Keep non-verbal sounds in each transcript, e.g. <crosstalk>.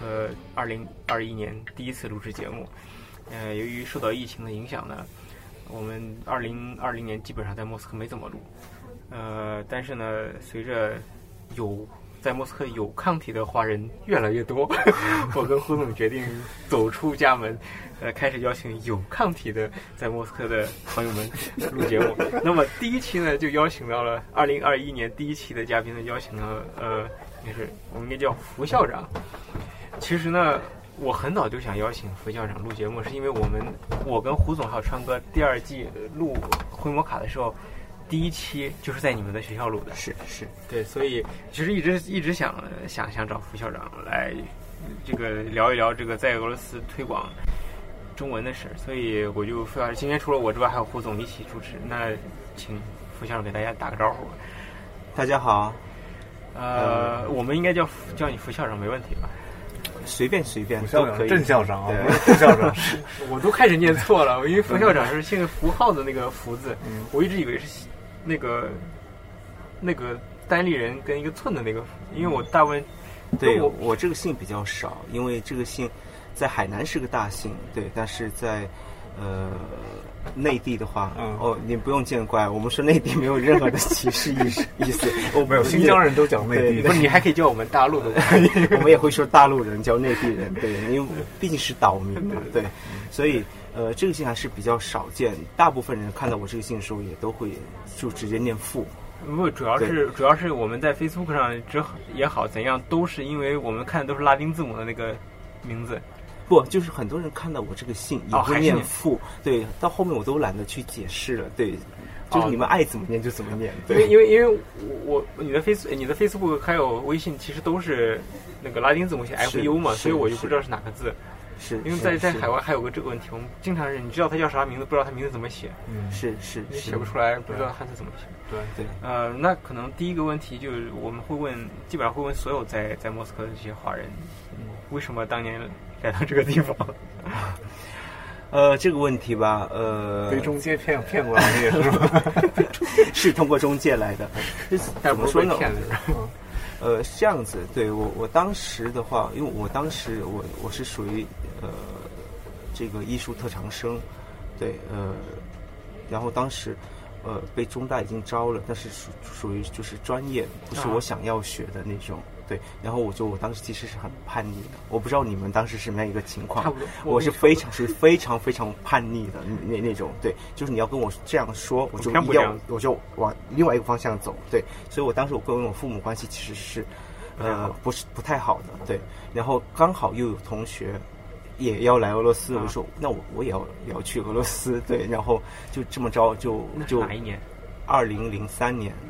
家好，这里是在莫斯科二零二一年第一次录制节目。呃，由于受到疫情的影响呢，我们二零二零年基本上在莫斯科没怎么录。呃，但是呢，随着有在莫斯科有抗体的华人越来越多，<laughs> 我跟胡总决定走出家门，呃，开始邀请有抗体的在莫斯科的朋友们录节目。<laughs> 那么第一期呢，就邀请到了二零二一年第一期的嘉宾呢，邀请了呃，就是我们应该叫胡校长。其实呢，我很早就想邀请副校长录节目，是因为我们我跟胡总还有川哥第二季录灰摩卡的时候。第一期就是在你们的学校录的，是是，对，所以其实一直一直想想想找副校长来这个聊一聊这个在俄罗斯推广中文的事，所以我就副校长今天除了我之外还有胡总一起主持，那请副校长给大家打个招呼。大家好，呃，我们应该叫叫你副校长没问题吧？随便随便校都可以。郑校长啊，对。副校长，<laughs> 我都开始念错了，因为副校长是姓符号的那个符字，我一直以为是那个那个单立人跟一个寸的那个，因为我大部分对我我这个姓比较少，因为这个姓在海南是个大姓，对，但是在呃内地的话，嗯。哦，你不用见怪，我们说内地没有任何的歧视意识意思，<laughs> 我没有新疆人都讲内地的。不是，你还可以叫我们大陆的。<laughs> 我们也会说大陆人叫内地人，对，因为毕竟是岛民嘛，对，所以呃这个姓还是比较少见，大部分人看到我这个姓的时候也都会就直接念父，不，主要是主要是我们在 Facebook 上之也好怎样，都是因为我们看的都是拉丁字母的那个名字。不，就是很多人看到我这个姓也会念父，对，到后面我都懒得去解释了，对，就是哦你们爱怎么念就怎么念，因为对，因为因为我我你的 Face 你的 Facebook 还有微信其实都是那个拉丁字母写 FU 嘛，所以我就不知道是哪个字。是，因为在在海外还有个这个问题，我们经常是你知道他叫啥名字，不知道他名字怎么写，嗯，是是写不出来，不知道汉字怎么写。对，对，呃，那可能第一个问题就是我们会问，基本上会问所有在在莫斯科的这些华人，为什么当年来到这个地方？<laughs> 呃，这个问题吧，呃被，中介骗骗过来的 <laughs> 也是吧？是通过中介来的，<laughs> 怎么说呢？呃，是这样子，对我我当时的话，因为我当时我我是属于呃这个艺术特长生，对，呃，然后当时呃被中大已经招了，但是属属于就是专业不是啊我想要学的那种，对，然后我就我当时其实是很叛逆的，我不知道你们当时是什么样一个情况，我我是非常是非常非常叛逆的那那那种，对，就是你要跟我这样说，我就要我就往另外一个方向走，对，所以我当时我跟我父母关系其实是，呃，不是不太好的，对，然后刚好又有同学也要来俄罗斯，啊我说那我我也要也要去俄罗斯，对，然后就这么着就就哪一年？二零零三年，对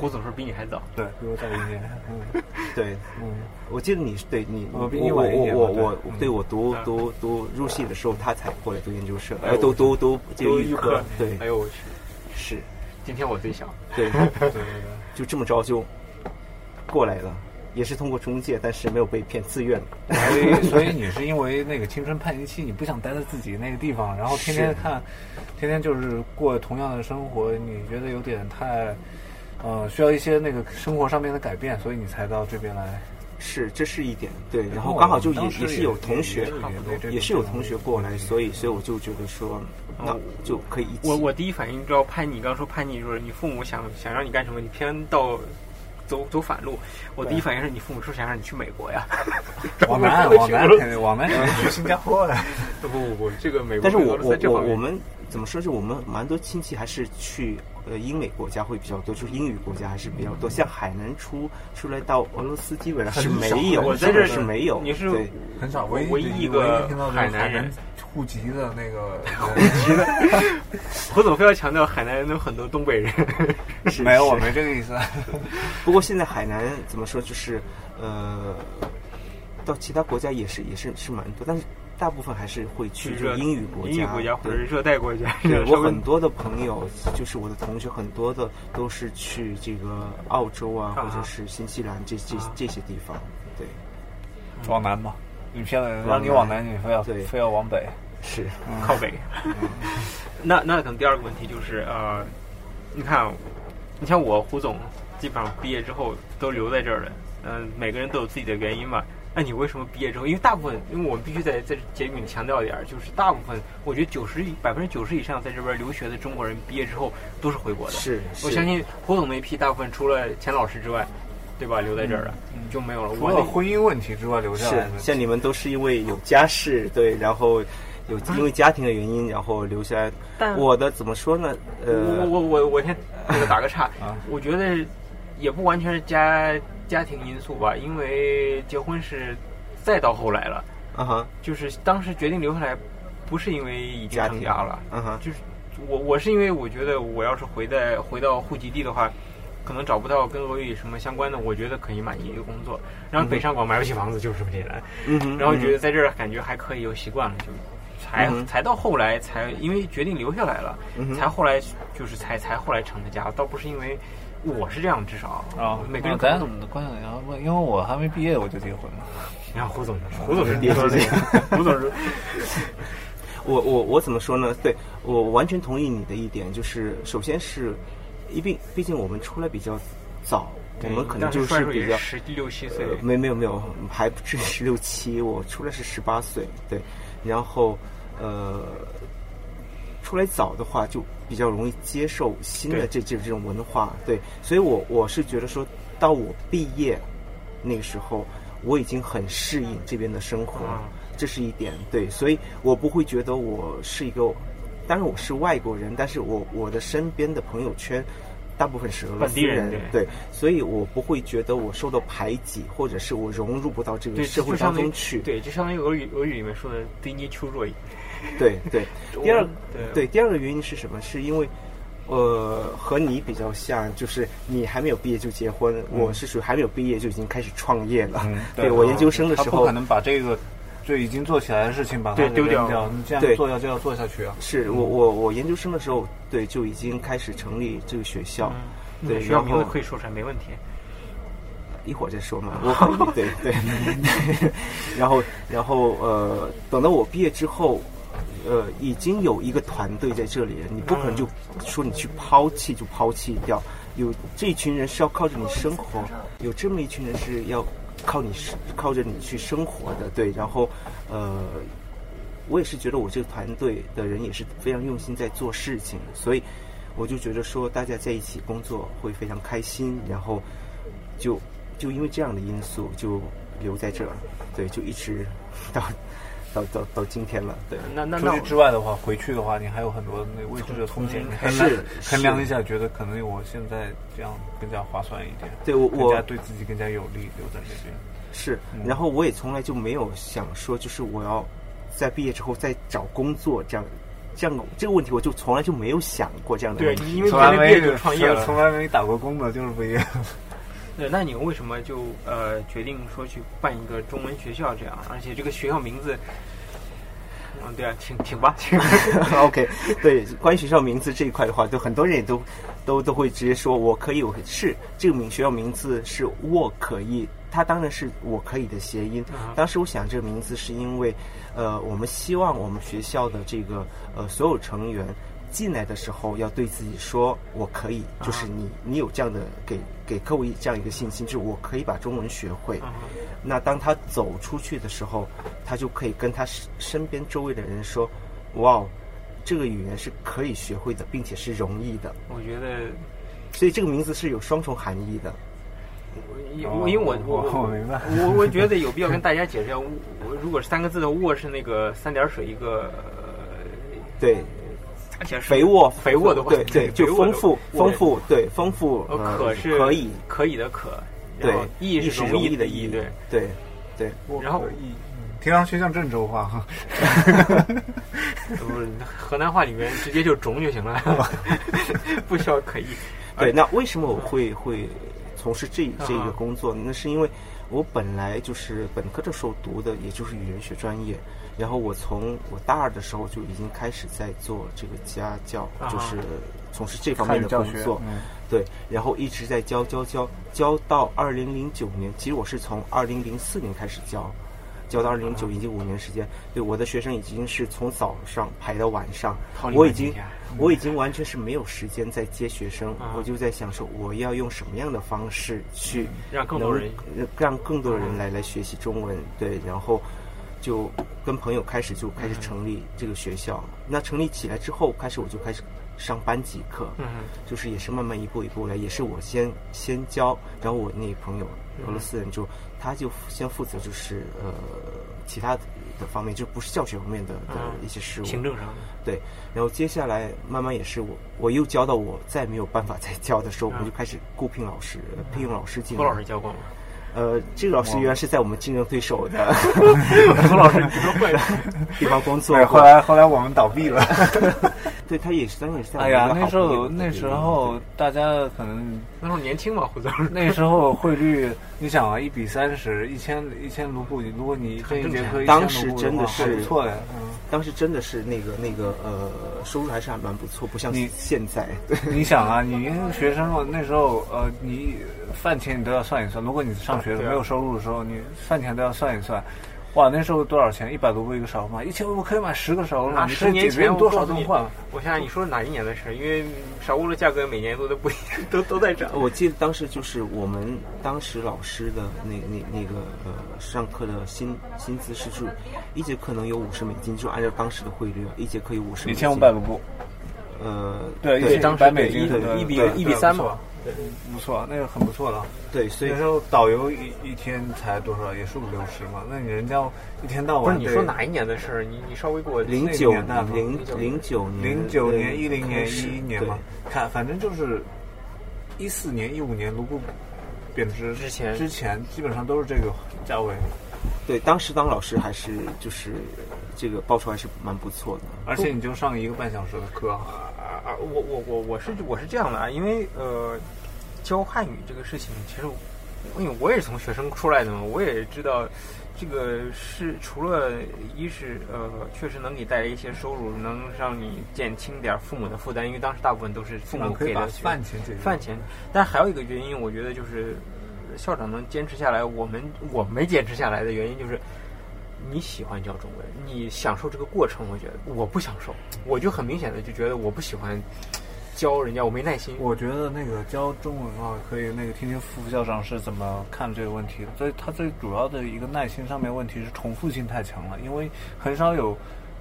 胡总是比你还早。对，比我早一年，<laughs> 嗯。对，嗯，我记得你是对你我比我你晚一年我我对。嗯我对我读啊读读入戏的时候，他才过来读研究生，哎呃，读我读读这个都预预科，对。哎，呦我去，是，今天我最小。对，对对对。就这么着就过来了，也是通过中介，但是没有被骗，自愿。所以，<laughs> 所以你是因为那个青春叛逆期，你不想待在自己那个地方，然后天天看，天天就是过同样的生活，你觉得有点太，呃，需要一些那个生活上面的改变，所以你才到这边来。是，这是一点，对，然然后后刚好就也也是有同学也是有同学过来，所以所以我就觉得说，那哦就可以一起。我我第一反应知道叛逆，你刚刚说叛逆，就是你父母想想让你干什么，你偏到走走反路。我第一反应是你父母是想让你去美国呀？<laughs> 往南，往南，往南，去新加坡呀。<laughs> 不不不，这个美国但是我我我们怎么说？是我们蛮多亲戚还是去呃英美国家会比较多，就是英语国家还是比较多。像海南出出来到俄罗斯，基本上是没有，我在这是没有。你是对很少，唯唯一一个听到海南人户籍的那个 <laughs> 户籍的。我怎么非要强调海南人有很多东北人，是没有，我没这个意思。<laughs> 不过现在海南怎么说，就是呃，到其他国家也是也是是蛮多，但是大部分还是会去就热是英语国家，英语国家或者是热带国家。对我很多的朋友，就是我的同学，很多的都是去这个澳洲啊，啊或者是新西兰这这啊这些地方。对，往南嘛，你现在让你往南，你非要对非要往北。是靠北。<laughs> 那那可能第二个问题就是呃，你看，你像我胡总，基本上毕业之后都留在这儿了，嗯、每个人都有自己的原因嘛。那你为什么毕业之后？因为大部分，因为我们必须在在节目里强调一点儿，就是大部分，我觉得九十百分之九十以上在这边留学的中国人毕业之后都是回国的。是，是我相信胡总那一批大部分除了钱老师之外，对吧？留在这儿了、就没有了。除了婚姻问题之外留下是来的，像你们都是因为有家室，对，然后有因为家庭的原因，然后留下来。但我的怎么说呢？我呃，我我我先那个打个岔 <laughs> 啊，我觉得也不完全是家家庭因素吧，因为结婚是再到后来了，啊哈，就是当时决定留下来，不是因为已经成家了，嗯哼，就是我我是因为我觉得我要是回在回到户籍地的话。可能找不到跟俄语什么相关的，我觉得可以满意的工作。然后北上广买不起房子，就是这么简单。嗯哼，然后觉得在这儿感觉还可以，又习惯了，就才、嗯哼才到后来才因为决定留下来了，嗯才后来就是才才后来成的家，倒不是因为我是这样，至少啊，每个人可咱能都关键然后问，因为我还没毕业我就结婚了，你看胡总胡总是别说这个，胡总是 <laughs> 我我我怎么说呢？对我完全同意你的一点，就是首先是，因为毕竟我们出来比较早，我们可能就是比较十六七岁，呃，没没有没有，还不至于十六七，我出来是十八岁，对，然后呃，出来早的话就比较容易接受新的这这这种文化，对，所以我我是觉得说到我毕业那个时候，我已经很适应这边的生活，啊。这是一点，对，所以我不会觉得我是一个，当然我是外国人，但是我我的身边的朋友圈。大部分是俄罗斯人对。对，所以我不会觉得我受到排挤，或者是我融入不到这个，社会当中去。对，就相当于俄语俄语里面说的“低尼丘若伊对 <laughs> 对。第二对对第二个原因是什么？是因为呃和你比较像，就是你还没有毕业就结婚，我是属于还没有毕业就已经开始创业了。嗯对我研究生的时候他不可能把这个就已经做起来的事情把它丢掉，你这样对做要就要做下去啊。是我我我研究生的时候，对就已经开始成立这个学校。嗯对，学校名字可以说出来，没问题。一会儿再说嘛，我可以，对对。<laughs> 然后，然后呃，等到我毕业之后，呃，已经有一个团队在这里了，你不可能就说你去抛弃就抛弃掉。有这一群人是要靠着你生活，有这么一群人是要靠你靠着你去生活的，对。然后，呃，我也是觉得我这个团队的人也是非常用心在做事情，所以我就觉得说大家在一起工作会非常开心，然后就就因为这样的因素就留在这儿，对，就一直到到到到今天了，对。那那那我之外的话，回去的话，你还有很多那未知的风险，是衡量一下，觉得可能我现在这样更加划算一点，对我我更加对自己更加有利，留在这边。是，然后我也从来就没有想说，就是我要在毕业之后再找工作这样。这样这个问题，我就从来就没有想过这样的对问题。，因为从来没别人毕业就创业。从来没打过工的，就是不一样。对，那你为什么就呃决定说去办一个中文学校这样？而且这个学校名字，嗯，对啊，请请吧，请。<laughs> OK，对，关于学校名字这一块的话，就很多人也都都都会直接说，我可以，我是这个名学校名字是我可以，它当然是我可以的谐音。啊当时我想这个名字是因为，呃，我们希望我们学校的这个呃所有成员进来的时候要对自己说，我可以，就是你你有这样的给给客户这样一个信心，就是我可以把中文学会。啊那当他走出去的时候，他就可以跟他身身边周围的人说：“哇，哦，这个语言是可以学会的，并且是容易的。我觉得，”所以这个名字是有双重含义的。因我因为我我我明白我我觉得 <laughs> 有必要跟大家解释一下，我如果是三个字的“沃”是那个三点水一个，对，加起来是肥沃，肥沃的沃，对对，就丰富，丰。富，对，丰富。可是可以，可以的可，对易是容是易的易，对。对对。然后嗯听上去像郑州话哈。<laughs> 不是河南话里面直接就种就行了，<laughs> 不需要可以。<laughs> 对，那为什么我会会从事这这啊个工作呢？那是因为我本来就是本科的时候读的，也就是语言学专业。然后我从我大二的时候就已经开始在做这个家教，啊。就是从事这方面的工作。嗯。对，然后一直在教教教教到二零零九年，其实我是从二零零四年开始教，教到二零零九已经五年时间，对我的学生已经是从早上排到晚上我已经我已经完全是没有时间在接学生，啊。我就在想说我要用什么样的方式去让更多人能让更多人来来学习中文，对，然后就跟朋友开始就开始成立这个学校。那成立起来之后，开始我就开始上班级课，嗯就是也是慢慢一步一步来，也是我先先教，然后我那个朋友俄罗斯人就他就先负责就是呃其他的方面，就不是教学方面的的嗯一些事务，行政上的，对，然后接下来慢慢也是我，我又教到我再没有办法再教的时候，我们就开始雇聘老师、呃聘用老师进胡来。老师教过吗？呃，这个老师原来是在我们竞争对手的 <laughs> 何老师，你说 <laughs> 会？地方工作后，来后来我们倒闭了。<laughs> 对他也是，当然也是在哎呀，那时候那时候大家可能那时候年轻嘛，胡老师。那时候汇率，你想啊，一比三十，一千一千卢布，如果你这一节课一的是不错的，嗯。当时真的是那个那个呃，收入还是还蛮不错，不像你现在。对，<laughs> 你想啊，你学生嘛，那时候呃，你饭钱你都要算一算。如果你上学没有收入的时候，你饭钱都要算一算。哇，那时候多少钱？一百多卢布一个勺嘛，一千卢布可以买十个勺了。那你可以十年前多少顿饭？我想想，你说是哪一年的事？因为勺物的价格每年都在不一，都都在涨。我记得当时就是我们当时老师的那那那个呃上课的薪薪资是就一节课能有五十美金，就按照当时的汇率啊，一节课有五十。一千五百卢布。呃，对，对一千一百美对一金，对一比一比三嘛对不错，那个很不错了。对，所以那时候导游一一天才多少，也是五六十嘛。那你人家一天到不是晚你说哪一年的事儿？你你稍微给我零九年代吗零零九年零九年、一零年、一一年嘛，看反正就是一四年、一五年卢布贬值之前之前基本上都是这个价位，对，当时当老师还是就是这个报酬还是蛮不错的。而且你就上一个半小时的课，啊啊！我我我我是我是这样的啊，因为呃，教汉语这个事情，其实因为我也是从学生出来的嘛，我也知道这个是除了一是呃，确实能给带来一些收入，能让你减轻点儿父母的负担，因为当时大部分都是父母给的饭钱。饭钱。但还有一个原因，我觉得就是呃校长能坚持下来，我们我没坚持下来的原因就是。你喜欢教中文，你享受这个过程，我觉得我不享受，我就很明显的就觉得我不喜欢教人家，我没耐心。我觉得那个教中文啊，可以那个听听副校长是怎么看这个问题的。所以他最主要的一个耐心上面问题是重复性太强了，因为很少有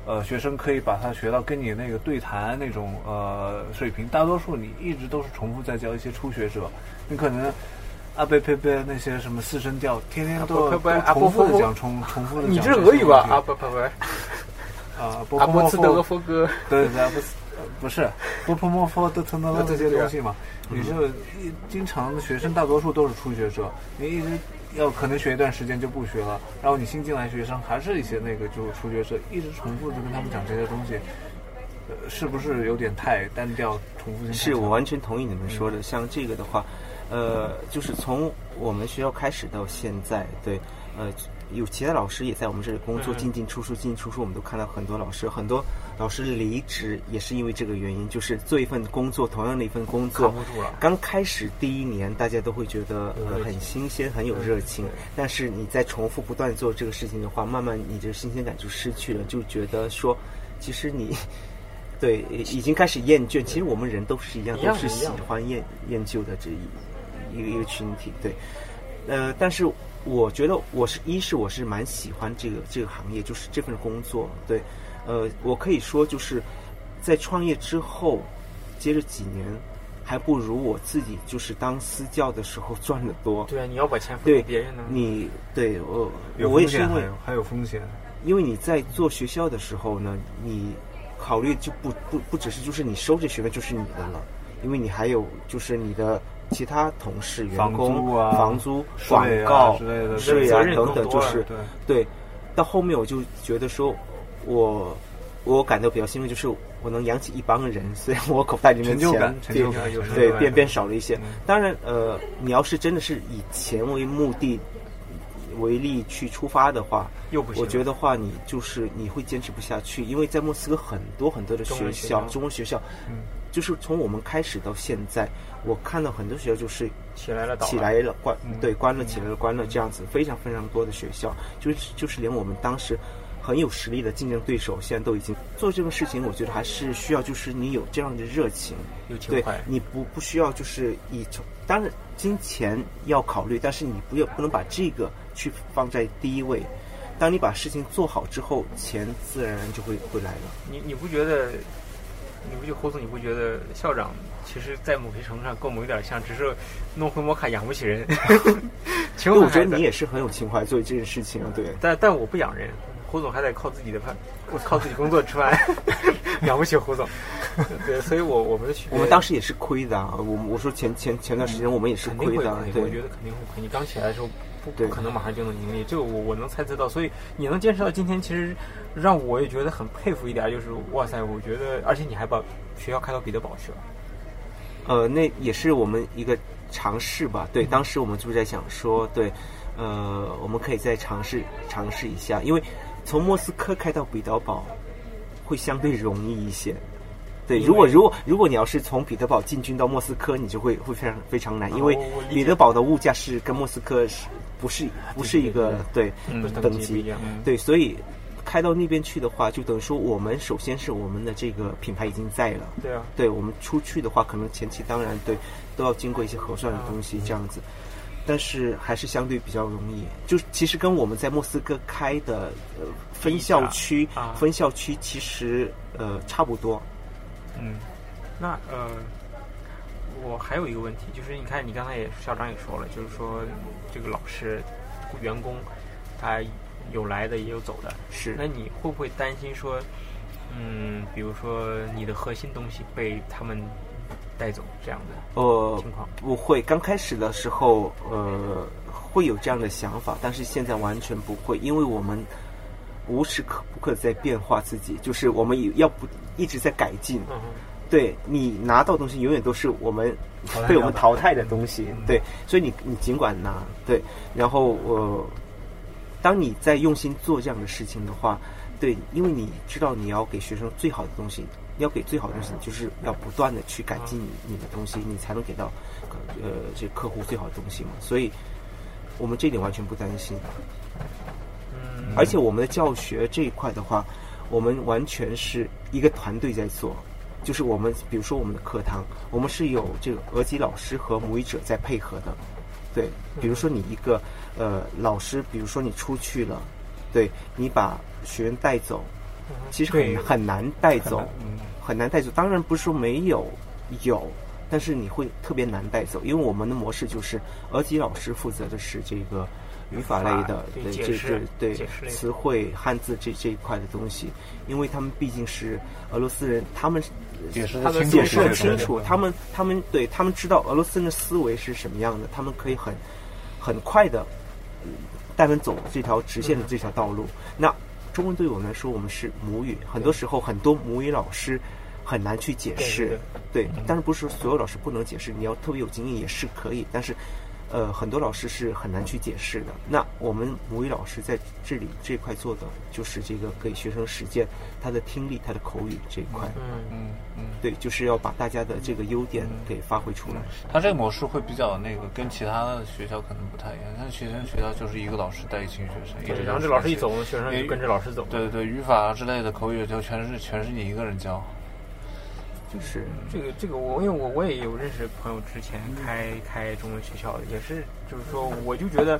呃学生可以把它学到跟你那个对谈那种呃水平，大多数你一直都是重复在教一些初学者，你可能。啊贝贝贝那些什么四声调，天天都重复不不不的讲，重重复的讲。你这是俄语吧？阿 <laughs> 波茨德夫夫哥，对对，不是呃不是波普莫夫德特诺勒这些东西嘛，你就一经常学生大多数都是初学者，你一直要可能学一段时间就不学了，然后你新进来学生还是一些那个就初学者，一直重复的跟他们讲这些东西，呃，是不是有点太单调，重复性是我完全同意你们说的。像这个的话，呃，就是从我们学校开始到现在，对，呃，有其他老师也在我们这里工作，嗯进进出出，进进出出，我们都看到很多老师，很多老师离职也是因为这个原因，就是做一份工作，同样的一份工作扛，不住了。刚开始第一年，大家都会觉得呃很新鲜，很有热情。但是你在重复不断做这个事情的话，慢慢你这个新鲜感就失去了，就觉得说，其实你对已经开始厌倦。其实我们人都是一样，一样都是喜欢厌厌旧的这一一个一个群体。对，呃，但是我觉得我是一是我是蛮喜欢这个这个行业，就是这份工作。对，呃，我可以说就是在创业之后，接着几年。还不如我自己就是当私教的时候 <laughs> 赚的多。对啊，你要把钱分给别人呢。你对我有我也是因为还有风险，因为你在做学校的时候呢，你考虑就不不不只是就是你收这学费就是你的了，因为你还有就是你的其他同事、员房工、房租、广税啊告之类的税啊等等，就是对。对。到后面我就觉得说，我我感到比较欣慰，就是我能养起一帮人，<laughs> 虽然我口袋里面钱就对，对变变少了一些嗯。当然，呃，你要是真的是以钱为目的为例去出发的话，又不行我觉得话你就是你会坚持不下去，因为在莫斯科很多很多的学校校，中文学校，就是从我们开始到现在，我看到很多学校就是起来了倒起来了关嗯对关了起来了关了这样子，非常非常多的学校，就是就是连我们当时很有实力的竞争对手，现在都已经做这个事情，我觉得还是需要就是你有这样的热情，有情怀，你不不需要就是以当然金钱要考虑，但是你不要不能把这个去放在第一位。当你把事情做好之后，钱自然而然就会会来了。你你不觉得？你不就胡总？你不觉得校长其实，在某些程度上跟我们有点像，只是弄回摩卡养不起人。<laughs> 其实我觉得你也是很有情怀做这件事情啊，对。但但我不养人，胡总还得靠自己的饭，靠自己工作吃饭，<laughs> 养不起胡总。<laughs> 对，所以我我们的区别，我们当时也是亏的啊！我我说前前前段时间我们也是亏的啊，亏，我觉得肯定会亏。你刚起来的时候不不可能马上就能盈利，这个我我能猜测到。所以你能坚持到今天，其实让我也觉得很佩服一点，就是哇塞，我觉得，而且你还把学校开到彼得堡去了。呃，那也是我们一个尝试吧。嗯对，当时我们就在想说，对，呃，我们可以再尝试尝试一下，因为从莫斯科开到彼得堡会相对容易一些。对，如果如果如果你要是从彼得堡进军到莫斯科，你就会会非常非常难，因为彼得堡的物价是跟莫斯科是不是不是一个对等级。对，所以开到那边去的话，就等于说我们首先是我们的这个品牌已经在了。对啊，对我们出去的话，可能前期当然对都要经过一些核算的东西这样子，但是还是相对比较容易。就其实跟我们在莫斯科开的呃分校区啊。分校区其实呃差不多。嗯那呃，我还有一个问题，就是你看，你刚才也校长也说了，就是说这个老师员工他有来的也有走的，是那你会不会担心说，嗯，比如说你的核心东西被他们带走这样的呃情况？不会，刚开始的时候呃会有这样的想法，但是现在完全不会，因为我们无时刻不刻在变化自己，就是我们也要不一直在改进。嗯哼，对你拿到东西，永远都是我们被我们淘汰的东西。对，所以你你尽管拿，对，然后呃，当你在用心做这样的事情的话，对，因为你知道你要给学生最好的东西，要给最好的东西，就是要不断的去改进你你的东西，你才能给到呃这客户最好的东西嘛。所以，我们这点完全不担心。嗯，而且我们的教学这一块的话，我们完全是一个团队在做。就是我们，比如说我们的课堂，我们是有这个俄籍老师和母语者在配合的。对，比如说你一个呃老师，比如说你出去了，对你把学员带走，其实很很难带走，嗯很难带走。当然不是说没有，有，但是你会特别难带走，因为我们的模式就是俄籍老师负责的是这个语法类的，对对这这对词汇、汉字这这一块的东西，因为他们毕竟是俄罗斯人，他们解释他的的清楚解释的清楚，他们他们对他们知道俄罗斯人的思维是什么样的，他们可以很很快的带人走这条直线的这条道路。那中文对我们来说，我们是母语，很多时候很多母语老师很难去解释，对，但是不是所有老师不能解释，你要特别有经验也是可以，但是。呃，很多老师是很难去解释的。那我们母语老师在这里这块做的就是这个给学生实践他的听力、他的口语这一块。嗯，嗯嗯，对，就是要把大家的这个优点给发挥出来。他这个模式会比较那个，跟其他的学校可能不太一样。像学生学校就是一个老师带一群学生，一直对，然后这老师一走，学生就跟着老师走。对对对，语法之类的口语就全是全是你一个人教。就是这个这个我因为我我也有认识朋友之前开开中文学校的，也是就是说我就觉得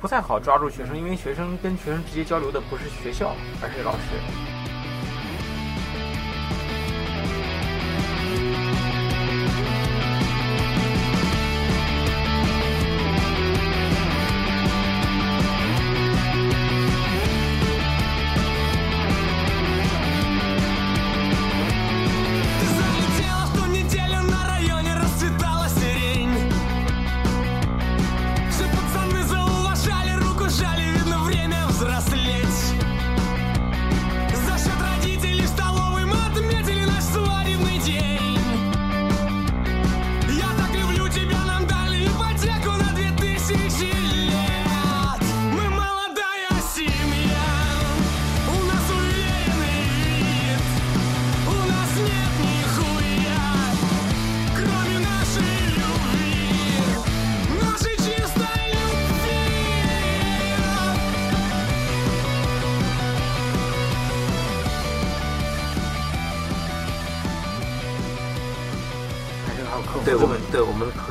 不太好抓住学生，因为学生跟学生直接交流的不是学校，而是老师。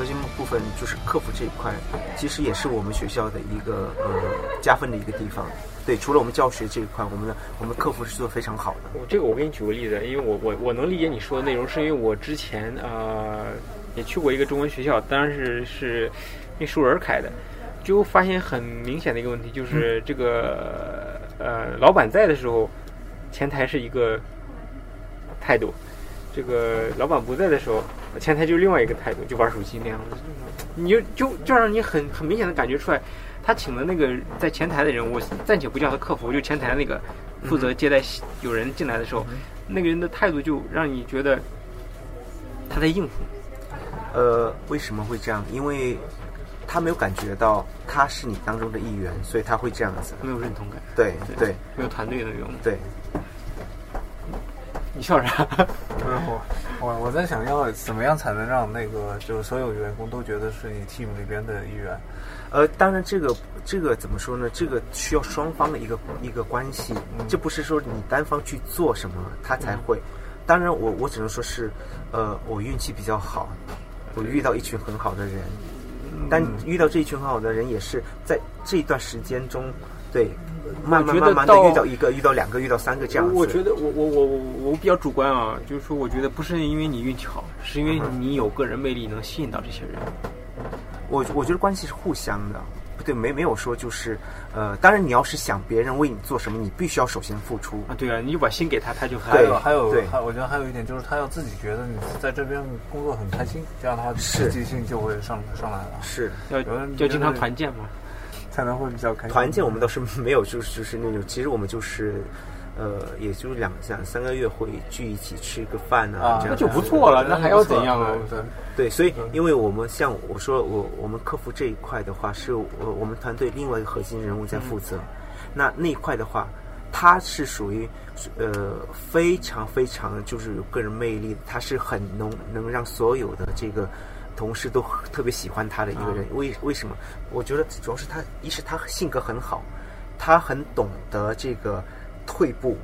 核心部分就是客服这一块，其实也是我们学校的一个呃加分的一个地方。对，除了我们教学这一块，我们的我们客服是做非常好的。我这个我给你举个例子，因为我我我能理解你说的内容，是因为我之前呃也去过一个中文学校，当然是是那熟人开的，就发现很明显的一个问题，就是这个、呃老板在的时候，前台是一个态度，这个老板不在的时候，前台就另外一个态度，就玩手机那样子，你就就就让你很很明显的感觉出来。他请的那个在前台的人，我暂且不叫他客服，就前台那个负责接待有人进来的时候，那个人的态度就让你觉得他在应付。呃，为什么会这样？因为他没有感觉到他是你当中的一员，所以他会这样子。没有认同感，对对没有团队的那种。对，你笑啥？<laughs> 不是我，我我在想要怎么样才能让那个就是所有员工都觉得是你 team 里边的一员。呃，当然这个这个怎么说呢？这个需要双方的一个一个关系，这不是说你单方去做什么他才会。当然我我只能说是，呃，我运气比较好，我遇到一群很好的人，但遇到这一群很好的人也是在这一段时间中，对，慢慢觉得慢慢的遇到一个，遇到两个，遇到三个这样子。我觉得我我我我我比较主观啊，就是说我觉得不是因为你运气好，是因为你有个人魅力能吸引到这些人。我我觉得关系是互相的，不对，没没有说就是，呃，当然你要是想别人为你做什么，你必须要首先付出。啊，对啊，你就把心给他，他就还对有还有还我觉得还有一点就是他要自己觉得你在这边工作很开心，这样的话积极性就会上上来了，是要要经常团建嘛。才能会比较开心。团建我们倒是没有，就是就是那种，其实我们就是，呃，也就是两两三个月会聚一起吃个饭啊，啊，这样那就不错了那还要怎样啊对，对，所以因为我们像我说我我们客服这一块的话，是我我们团队另外一个核心人物在负责。那那一块的话，他是属于呃非常非常就是有个人魅力，他是很能能让所有的这个同事都特别喜欢他的一个人。为为什么？我觉得主要是他一是他性格很好，他很懂得这个退步。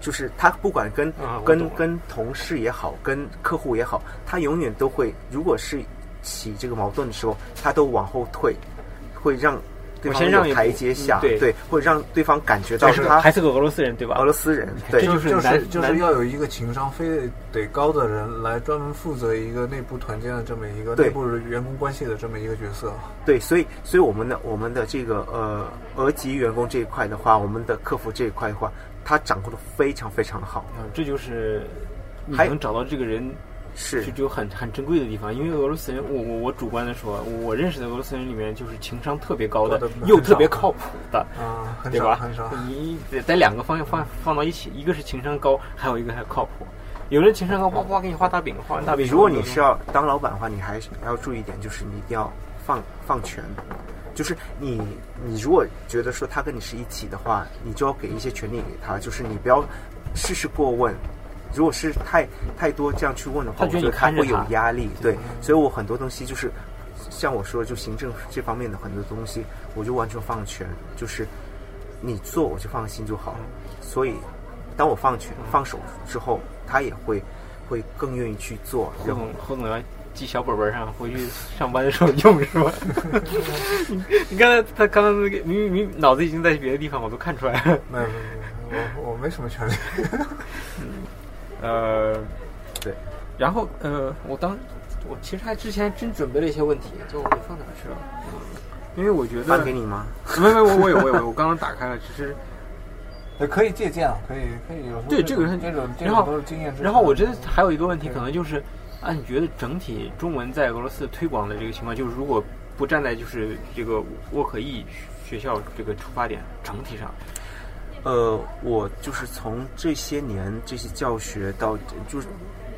就是他不管跟、跟跟同事也好，跟客户也好，他永远都会，如果是起这个矛盾的时候，他都往后退，会让对先让台阶下，对。对会让对方感觉到他还是个俄罗斯人对吧？俄罗斯人，对，这就是就是就是要有一个情商非得高的人来专门负责一个内部团建的这么一个内部员工关系的这么一个角色。对，所以所以我们的我们的这个呃俄籍员工这一块的话，我们的客服这一块的话，他掌控的非常非常好，嗯，这就是你还能找到这个人是就就很很珍贵的地方，因为俄罗斯人，我我我主观的说，我认识的俄罗斯人里面就是情商特别高的的，又特别靠谱的，啊，很对吧少很少。？你得在两个方向放放到一起，一个是情商高，还有一个还靠谱。有人情商高，呱呱给你画大饼，画完大饼，如果你是要当老板的话，你还是要注意一点，就是你一定要放放权。就是你，你如果觉得说他跟你是一起的话，你就要给一些权利给他，就是你不要事事过问。如果是太太多这样去问的话，我觉得他会有压力。对，所以我很多东西就是像我说，就行政这方面的很多东西，我就完全放权，就是你做我就放心就好。所以当我放权放手之后，他也会会更愿意去做。侯然后总侯总要记小本本上，回去上班的时候用是吧？你 <laughs> 你刚才他刚刚那个明明明脑子已经在别的地方，我都看出来了。没有没有没有，我我没什么权利。<laughs> 呃，对，然后呃，我当我其实还之前真准备了一些问题，就我给放哪儿去了？因为我觉得发给你吗？没没，我我有我有我刚刚打开了，只是也可以借鉴啊，可以可以有对这个是这种这种这然后都是经验之。然后我真的还有一个问题，可能就是啊，你觉得整体中文在俄罗斯推广的这个情况，就是如果不站在就是这个沃克意学校这个出发点，整体上，呃，我就是从这些年这些教学到，就是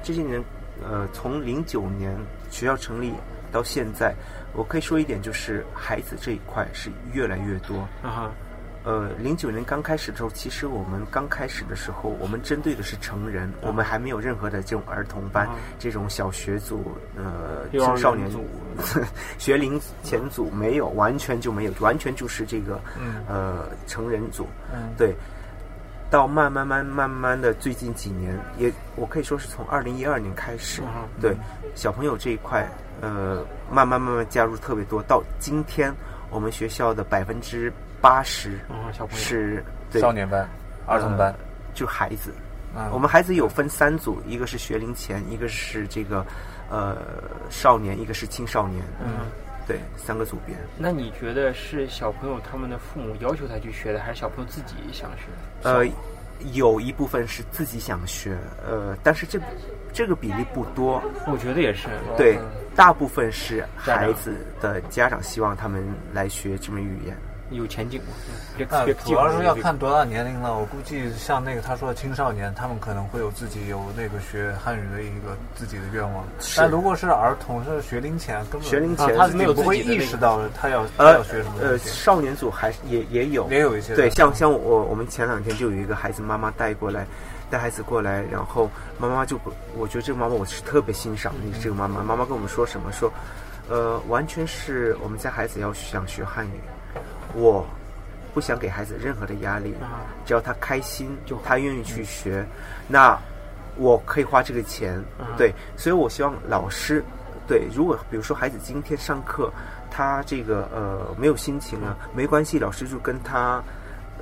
这些年，呃，从零九年学校成立到现在，我可以说一点，就是孩子这一块是越来越多。啊哈，呃，零九年刚开始的时候，其实我们刚开始的时候，我们针对的是成人，我们还没有任何的这种儿童班、啊这种小学组、呃青少年组 <laughs> 学龄前组没有，完全就没有，完全就是这个、嗯。呃成人组。嗯。对，到慢慢慢慢慢的最近几年，也我可以说是从二零一二年开始，啊对小朋友这一块，呃，慢慢慢慢加入特别多。到今天，我们学校的百分之八十啊，小朋友是对少年班、儿童班，就孩子。嗯我们孩子有分三组，一个是学龄前，一个是这个呃少年，一个是青少年。嗯，对，三个组别。那你觉得是小朋友他们的父母要求他去学的，还是小朋友自己想学？呃，有一部分是自己想学，呃，但是这这个比例不多。我觉得也是。对，大部分是孩子的家长希望他们来学这门语言。有前景嘛？别那别主要是要看多大年龄了。我估计像那个他说的青少年，他们可能会有自己有那个学汉语的一个自己的愿望。但如果是儿童，是学龄前，根本学龄前啊他没有不会意识到他要他呃要学什么呃，东西。少年组还也也有，也有一些对，像像我我们前两天就有一个孩子妈妈带过来，带孩子过来，然后妈妈就不我觉得这个妈妈我是特别欣赏的这个妈妈，妈妈跟我们说什么说，呃，完全是我们家孩子要想学汉语，我不想给孩子任何的压力，啊只要他开心就，他愿意去学，那我可以花这个钱，啊对，所以我希望老师，对，如果比如说孩子今天上课，他这个呃没有心情了，没关系，老师就跟他。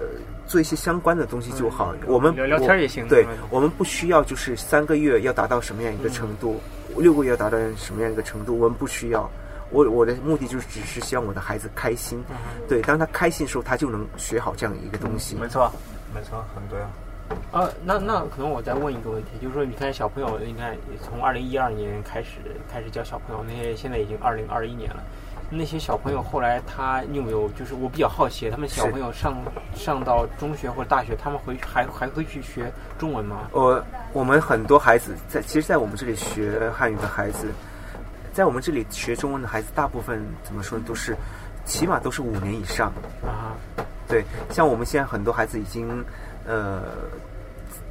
呃，做一些相关的东西就好。我们聊聊天也行对嗯，我们不需要就是三个月要达到什么样一个程度，六个月要达到什么样一个程度，我们不需要。我我的目的就是只是希望我的孩子开心，对，当他开心的时候，他就能学好这样一个东西。没错，没错，很对啊。啊，那那可能我再问一个问题，就是说，你看小朋友，你看从二零一二年开始开始教小朋友，那些现在已经二零二一年了，那些小朋友后来他你有没有？就是我比较好奇，他们小朋友上上到中学或者大学，他们回去还还会去学中文吗？呃我们很多孩子在，其实，在我们这里学汉语的孩子，在我们这里学中文的孩子，大部分怎么说呢，都是起码都是五年以上。啊，对，像我们现在很多孩子已经呃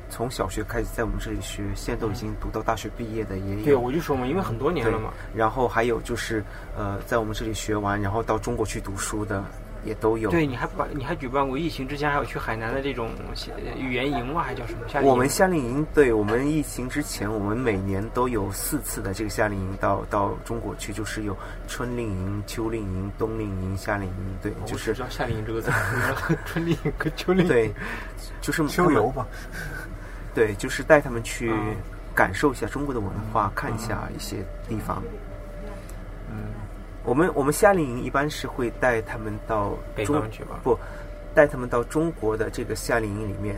从小学开始在我们这里学，现在都已经读到大学毕业的也有。对，我就说嘛，因为很多年了嘛。然后还有就是呃，在我们这里学完，然后到中国去读书的也都有。对，你还把你还举办过疫情之前还有去海南的这种呃语言营嘛，还叫什么夏令营？我们夏令营，对我们疫情之前，我们每年都有四次的这个夏令营到到中国去，就是有春令营、秋令营、冬令营、夏令营，对，就是知道夏令营这个字，春令营和秋令营。对，就是秋游吧，对，就是带他们去嗯感受一下中国的文化，看一下一些地方。嗯，我们我们夏令营一般是会带他们到北中方去吧不，带他们到中国的这个夏令营里面，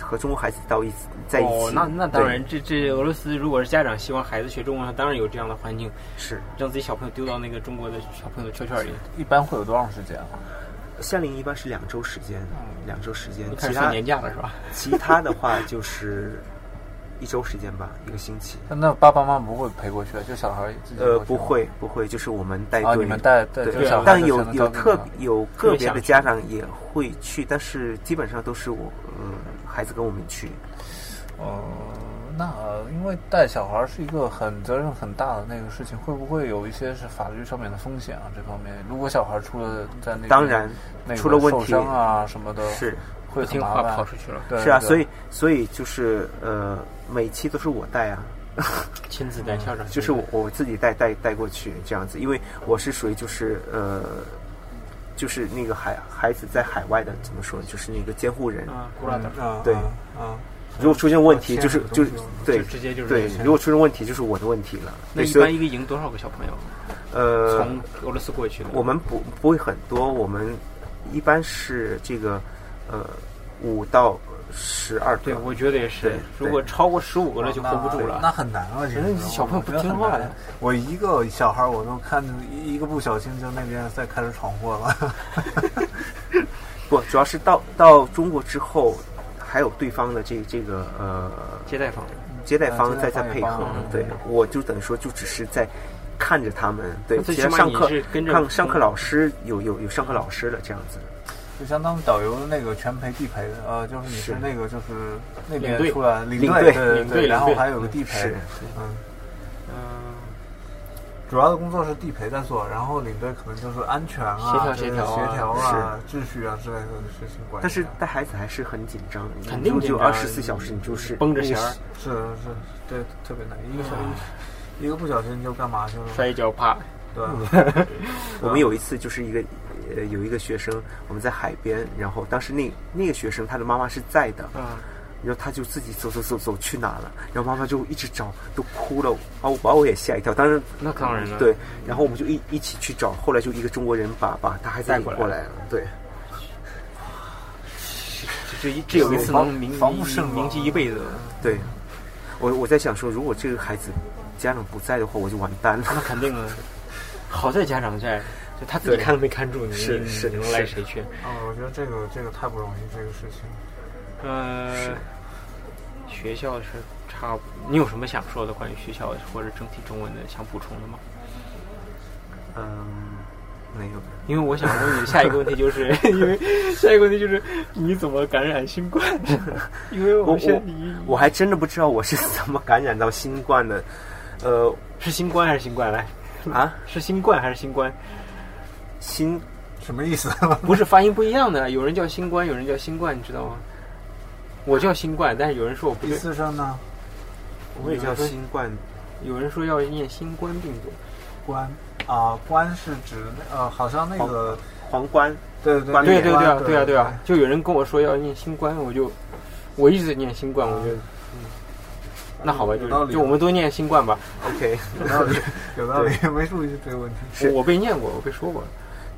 和中国孩子到一起在一起。哦，那那当然，这这俄罗斯如果是家长希望孩子学中文，当然有这样的环境，是让自己小朋友丢到那个中国的小朋友的圈圈里。一般会有多长时间啊？夏令营一般是两周时间，两周时间其他年假了是吧？其他的话就是一周时间吧，一个星期。那爸爸妈妈不会陪过去，就小孩自己呃，不会不会，就是我们带队。啊，你们带带对就小孩但有有特有个别的家长也会去，但是基本上都是我呃孩子跟我们去。呃，那因为带小孩是一个很责任很大的那个事情，会不会有一些是法律上面的风险啊？这方面，如果小孩出了在那当然那出了问题受伤啊什么的，是不听话会很麻烦跑出去了，对是啊，所以所以就是呃每期都是我带啊，亲自带校长，<laughs> 就是我我自己带带带过去这样子，因为我是属于就是呃。就是那个孩孩子在海外的怎么说，就是那个监护人。啊，对啊啊，如果出现问题，就是就是对直接就是对，如果出现问题就是我的问题了。那一般一个营多少个小朋友？呃，从俄罗斯过去的，我们不不会很多，我们一般是这个呃五到十二个。对，我觉得也是。如果超过十五个了，就 hold 不住了那了。很难啊！人家小朋友不听话呀。我一个小孩，我都看着一一个不小心就那边在开始闯祸了。<laughs> 不，主要是到到中国之后，还有对方的这这个呃接待方，接待方在在配合帮，对我就等于说就只是在看着他们，对，其实上课是跟着上上课老师有有有上课老师的这样子。就相当于导游的那个全陪地陪的，呃，就是你是是那个就是那边出来领领队队，对对领队，然后还有个地陪是，嗯，嗯，主要的工作是地陪在做，然后领队可能就是安全啊、协调协调啊协调啊、秩序啊之类的事情。但是带孩子还是很紧张，肯定就二十四小时，你就是绷着弦儿是是，对，特别难，一个小一个不小心就干嘛去了？摔一跤啪，对，<laughs> 我们有一次就是一个呃有一个学生，我们在海边，然后当时那那个学生他的妈妈是在的，啊，然后他就自己走走走走去哪了，然后妈妈就一直找，都哭了，把我把我也吓一跳。当时那当然了对，然后我们就一一起去找，后来就一个中国人把把他还带过来了，对。这这这有一次能铭防不胜防铭记一辈子。对，我我在想说，如果这个孩子家长不在的话，我就完蛋了。那肯定啊，好在家长在，就他自己看都没看住你，你是是你能赖谁去？啊，我觉得这个这个太不容易，这个事情。呃，学校是差不，你有什么想说的关于学校或者整体中文的想补充的吗？嗯，没有。因为我想问你下一个问题就是，<laughs> 因为下一个问题就是你怎么感染新冠？<laughs> 因为我我现我你我还真的不知道我是怎么感染到新冠的，呃是新冠还是新冠？来，啊，是新冠还是新冠？新什么意思？<laughs> 不是发音不一样的，有人叫新冠，有人叫新冠，你知道吗？我叫新冠，但是有人说我不第对，四声呢？我也叫新冠，有人说要念新冠病毒。冠啊，冠是指呃，好像那个皇冠，对对对对对啊对对啊对啊！就有人跟我说要念新冠，我就我一直念新冠，我觉得，嗯，那好吧，就有道理就我们都念新冠吧。OK，<laughs> 有道理，<laughs> 有道理，没注意这个问题。我我被念过，我被说过。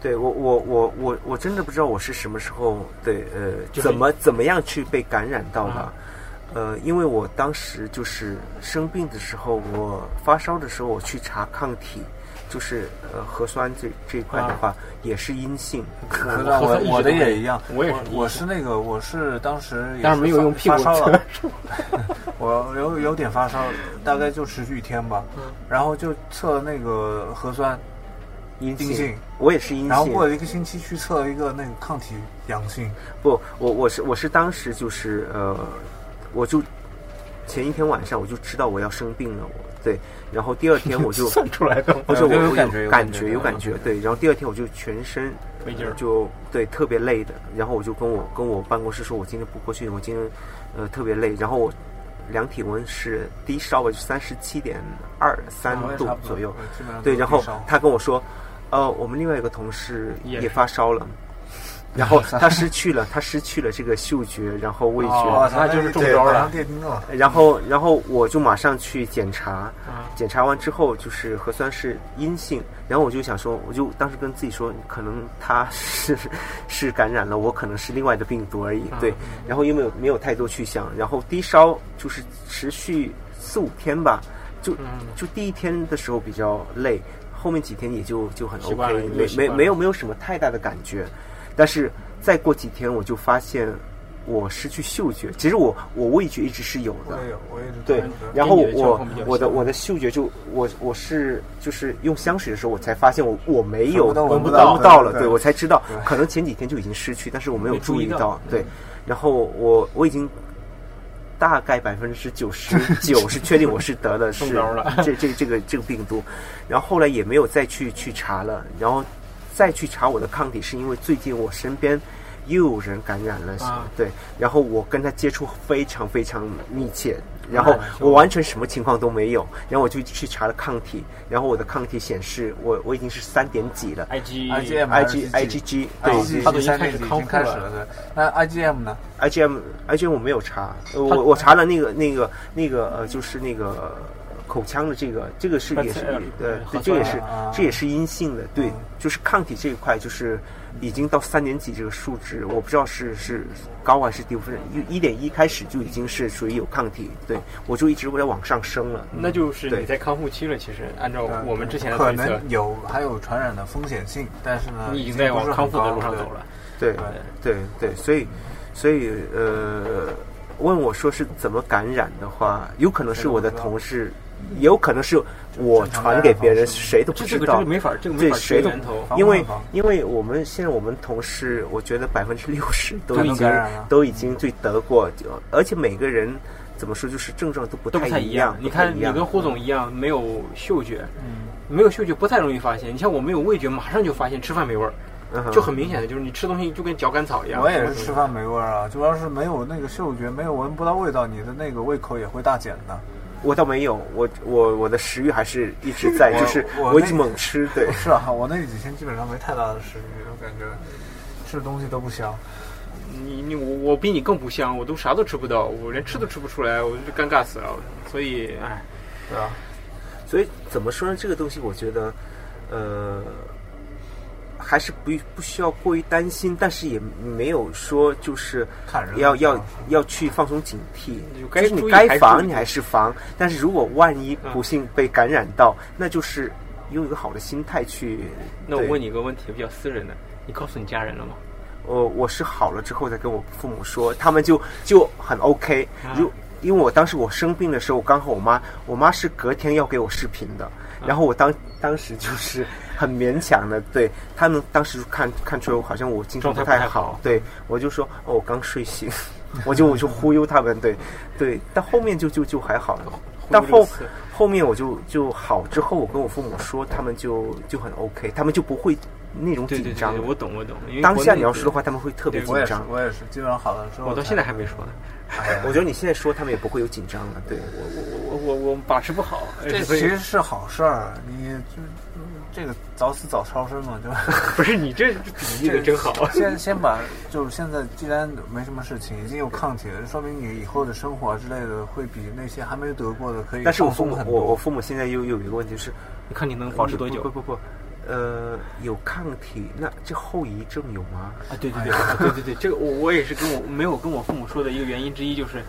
对我我我我我真的不知道我是什么时候对呃就是怎么怎么样去被感染到的啊，呃，因为我当时就是生病的时候，我发烧的时候我去查抗体，就是呃核酸这这一块的话也是阴性，我核酸我的也一样，我也是我是那个我是当时也但是没有用屁股发烧了，<laughs> 我有有点发烧，大概就持续一天吧，嗯。然后就测那个核酸阴阴性，我也是阴性。然后过。了一个星期去测一个那个抗体阳性，不，我我是我是当时就是呃，我就前一天晚上我就知道我要生病了，我对，然后第二天我就 <laughs> 算出来的。不是我我有感觉有感感觉有感觉，对，然后第二天我就全身没劲儿。呃就对特别累的，然后我就跟我跟我办公室说，我今天不过去，我今天呃特别累，然后我量体温是低烧吧，就三十七点二三度左右，对，然后他跟我说，呃，我们另外一个同事也发烧了。<laughs> 然后他失去了，他失去了这个嗅觉，然后味觉，哦，那就是中招了。然后，然后我就马上去检查，啊检查完之后就是核酸是阴性，然后我就想说，我就当时跟自己说，可能他是是感染了，我可能是另外的病毒而已，啊对。然后又没有没有太多去想，然后低烧就是持续四五天吧，就嗯就第一天的时候比较累，后面几天也就就很 OK，没没没有没有什么太大的感觉，但是再过几天我就发现我失去嗅觉，其实我我味觉一直是有的。我，也有，我也对然后我我的我的嗅觉就我我是就是用香水的时候，我才发现我我没有闻不到闻不不到了，对对我才知道。对，可能前几天就已经失去，但是我没有注意到，对，然后我我已经大概百分之九十 <laughs> 九是确定我是得了是这这这个这个病毒，然后后来也没有再去去查了，然后再去查我的抗体，是因为最近我身边又有人感染了，啊。对，然后我跟他接触非常非常密切，然后我完全什么情况都没有，然后我就去查了抗体，然后我的抗体显示我我已经是三点几了 IG IgM，IG IgG 对对，它都已经开始康复了经开始了，对。那 IgM 呢？IgM IgM 我没有查，呃我我查了那个那个那个呃就是那个。口腔的这个，这个是也是呃，对，这也是这也是阴性的，对嗯，就是抗体这一块就是已经到三点几这个数值，我不知道是是高还是低，反正一一点一开始就已经是属于有抗体，对我就一直在往上升了。那就是对你在康复期了。其实按照我们之前的可推测能，有还有传染的风险性，但是呢，你已经经在往康复的路上走了。对对对对，所以所以呃，问我说是怎么感染的话，有可能是我的同事，也有可能是我传给别人，谁都不知道这这个这个。没法，这个没法对谁都追源头。因为因为我们现在我们同事，我觉得百分之六十都都已经都已经对得过，而且每个人怎么说，就是症状都不太一一样。你看，你跟胡总一样，没有嗅觉，嗯，没有嗅觉不太容易发现。你像我没有味觉，马上就发现吃饭没味儿，就很明显的就是你吃东西就跟嚼甘草一样。我也是吃饭没味儿啊，主要是没有那个嗅觉，没有闻不到味道，你的那个胃口也会大减的。我倒没有，我我我的食欲还是一直在，就是我一直猛吃，对。<laughs> 是啊，我那几天基本上没太大的食欲，我感觉吃的东西都不香。你你我我比你更不香，我都啥都吃不到，我连吃都吃不出来，我就尴尬死了。所以，哎，对啊，所以怎么说呢？这个东西我觉得，呃，还是不不需要过于担心，但是也没有说就是要要要去放松警惕就。是你该防你还是防，但是如果万一嗯不幸被感染到，那就是用一个好的心态去。那我问你一个问题，比较私人的，你告诉你家人了吗？我我是好了之后再跟我父母说，他们就就很 OK 啊。如因为我当时我生病的时候，刚好我妈我妈是隔天要给我视频的，然后我当当时就是很勉强的，对他们当时看看出来好像我精神不太太好对我就说哦我刚睡醒，<laughs> 我就我就忽悠他们，对对，但后面就就就还好了。但后后面我就就好之后，我跟我父母说，他们就就很 OK，他们就不会那种对对对紧张对，。我懂我懂。因为当下你要说的话，他们会特别对紧我也是张，。我也是，基本上好了之后，我到现在还没说呢。哎呀 <laughs> 我觉得你现在说他们也不会有紧张了，对我我我我我把持不好，这其实是好事儿，你就这个早死早超生嘛，对吧不是你这比喻的真好。先先把就是现在既然没什么事情，已经有抗体了，说明你以后的生活啊之类的会比那些还没得过的可以但是我父母。我我父母现在又又有一个问题是，你看你能保持多久不不不不，呃，有抗体，那这后遗症有吗？啊？对对对，啊对对对，这个我我也是跟我没有跟我父母说的一个原因之一，就是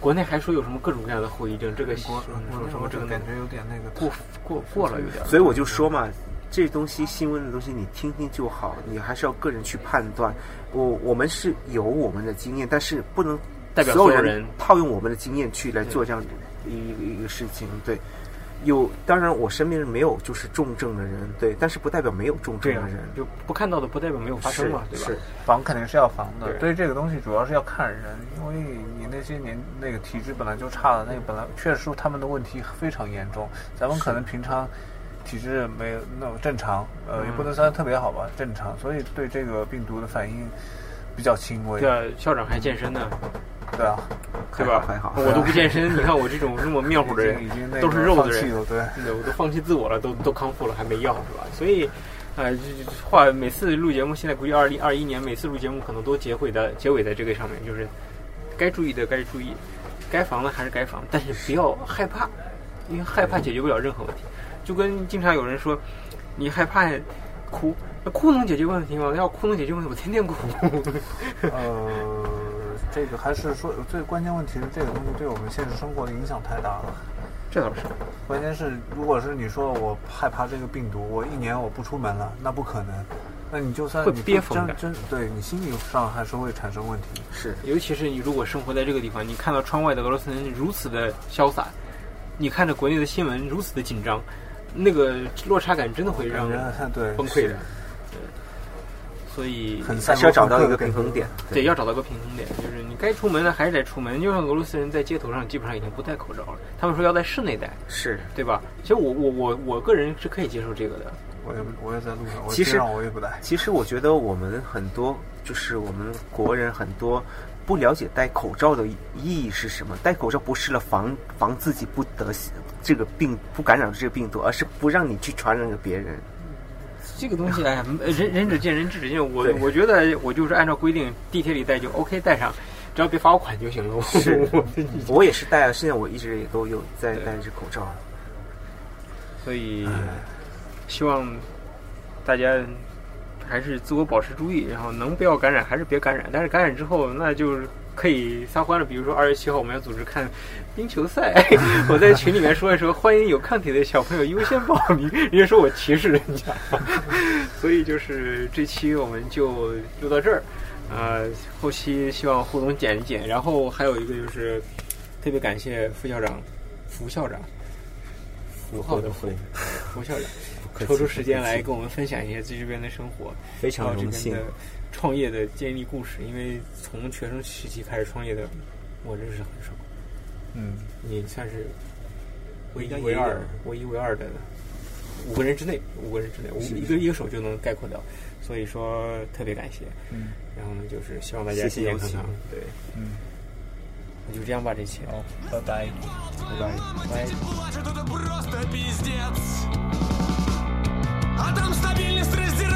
国内还说有什么各种各样的后遗症，这个说说什么这个感觉有点那个过过过了有点。所以我就说嘛，这东西新闻的东西你听听就好，你还是要个人去判断。我我们是有我们的经验，但是不能代表所有人套用我们的经验去来做这样的一一一个事情。对，有当然我身边是没有就是重症的人，对，但是不代表没有重症的人，，就不看到的不代表没有发生嘛，对吧？是防肯定是要防的。对对这个东西主要是要看人，因为你那些年那个体质本来就差了，那个本来确实他们的问题非常严重。咱们可能平常体质没有那么正常，呃，嗯也不能算特别好吧，正常，所以对这个病毒的反应比较轻微。对啊，校长还健身呢，对啊，对吧？还好我都不健身，你看我这种这么面乎的人已经都是肉的人，对。对，我都放弃自我了，都都康复了，还没药是吧？所以，呃、这这话每次录节目，现在估计二零二一年每次录节目可能都结尾的结尾在这个上面，就是该注意的该注意，该防的还是该防，但是不要害怕，因为害怕解决不了任何问题。就跟经常有人说，你害怕哭，那哭能解决问题吗？要哭能解决问题，我天天哭。呃，这个还是说最关键问题是这个东西对我们现实生活的影响太大了。这倒是，关键是，如果是你说我害怕这个病毒，我一年我不出门了，那不可能。那你就算会憋疯的真真对你心理上还是会产生问题。是尤其是你如果生活在这个地方，你看到窗外的俄罗斯人如此的潇洒，你看着国内的新闻如此的紧张，那个落差感真的会让人 <laughs> 对崩溃的是。所以很还是要找到一个平衡点。对，要找到个平衡点，就是你该出门的还是得出门。就像俄罗斯人在街头上基本上已经不戴口罩了，他们说要在室内戴，是对吧？其实我我我我个人是可以接受这个的。我也我也在路上，其实我也不戴。其实我觉得我们很多就是我们国人很多不了解戴口罩的意义是什么。戴口罩不是了防防自己不得这个病不感染这个病毒，而是不让你去传染给别人。这个东西，哎呀，仁仁者见仁，智者见智。我我觉得我就是按照规定，地铁里戴就 OK，戴上，只要别罚我款就行了。是我 <laughs> 我也是戴了，现在我一直也都有在戴着口罩。所以希望大家还是自我保持注意，然后能不要感染还是别感染。但是感染之后，那就是可以撒欢了。比如说二月七号我们要组织看冰球赛，<laughs> 我在群里面说一说，欢迎有抗体的小朋友优先报名。人家说我歧视人家，<laughs> 所以就是这期我们就录到这儿。呃，后期希望互动剪一剪，然后还有一个就是特别感谢副校长、副校长、符号的副副校长。抽出时间来跟我们分享一些在这边的生活，非常荣幸的创业的建立故事。因为从学生时期开始创业的，我认识很少。嗯，你算是唯一唯二、唯一唯二的五个人之内，五个人之内，我一个一个手就能概括掉。所以说特别感谢，嗯，然后呢，就是希望大家健健康康，对，嗯，那就这样吧，这期，好，拜拜。拜拜，拜。А там стабильность раздирает.